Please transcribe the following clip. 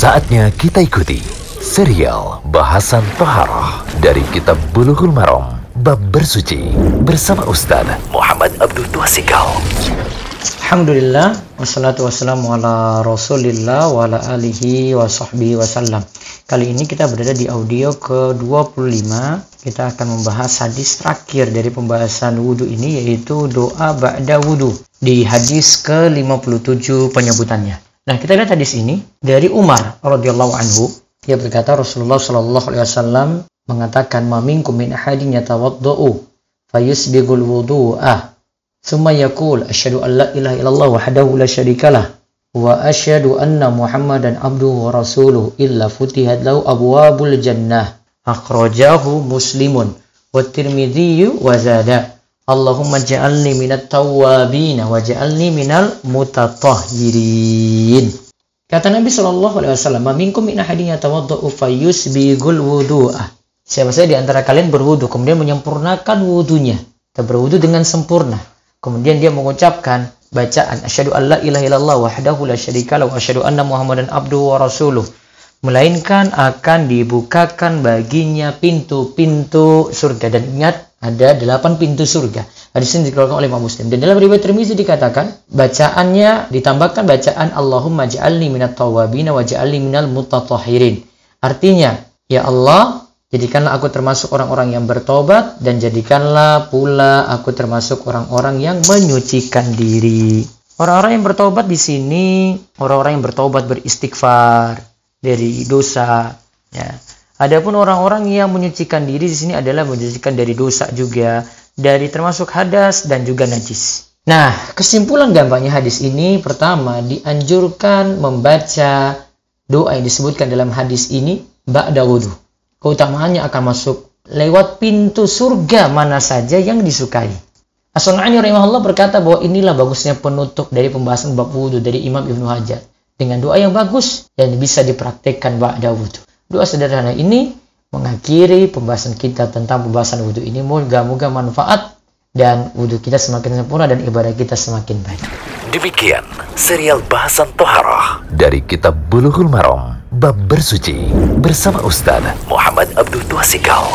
Saatnya kita ikuti serial bahasan Toharoh dari Kitab Bulughul Maram Bab Bersuci bersama Ustaz Muhammad Abdul Tuasikal. Alhamdulillah wassalatu wassalamu ala Rasulillah wa ala alihi wa sahbihi. Kali ini kita berada di audio ke-25. Kita akan membahas hadis terakhir dari pembahasan wudhu ini yaitu doa ba'da wudhu di hadis ke-57 penyebutannya. Nah, kita lihat hadis ini dari Umar radhiyallahu anhu. Dia berkata Rasulullah shallallahu alaihi wasallam mengatakan ma minkum min ahadin yatawaddau fayusbigul wudu'ah. Thumma yaqul asyhadu an la ilaha illallah wahdahu la syarikalah wa asyhadu anna muhammadan abduhu wa rasuluhu illa futihat lahu abwabul jannah akhrajahu muslimun wa tirmidzi wa zada Allahumma ja'alni minat tawwabin wa ja'alni minal mutatahhirin Kata Nabi Shallallahu Alaihi Wasallam, "Minkum min ahadin yatawaddau fayusbigul wudu'ah." Siapa saja di antara kalian berwudu kemudian menyempurnakan wudunya, berwudu dengan sempurna. Kemudian dia mengucapkan bacaan asyhadu alla ilaha illallah wahdahu la syarikalah wa asyhadu anna muhammadan abduhu wa rasuluh melainkan akan dibukakan baginya pintu-pintu surga dan ingat ada delapan pintu surga hadis ini dikeluarkan oleh Imam Muslim dan dalam riwayat Tirmizi dikatakan bacaannya ditambahkan bacaan Allahumma ja'alni minat tawabina wa ja'alni minal mutatahhirin artinya ya Allah Jadikanlah aku termasuk orang-orang yang bertobat dan jadikanlah pula aku termasuk orang-orang yang menyucikan diri. Orang-orang yang bertobat di sini, orang-orang yang bertobat beristighfar dari dosa. Ya. Adapun orang-orang yang menyucikan diri di sini adalah menyucikan dari dosa juga, dari termasuk hadas dan juga najis. Nah, kesimpulan gampangnya hadis ini pertama dianjurkan membaca doa yang disebutkan dalam hadis ini ba'da wudhu keutamaannya akan masuk lewat pintu surga mana saja yang disukai. As-Sun'ani rahimahullah berkata bahwa inilah bagusnya penutup dari pembahasan bab wudhu dari Imam Ibnu Hajar. Dengan doa yang bagus dan bisa dipraktekkan ba'da wudhu. Doa sederhana ini mengakhiri pembahasan kita tentang pembahasan wudhu ini. Moga-moga manfaat dan wudhu kita semakin sempurna dan ibadah kita semakin baik. Demikian serial bahasan Toharoh dari Kitab Bulughul Maram Bab Bersuci bersama Ustaz Muhammad Abdul Tuasikal.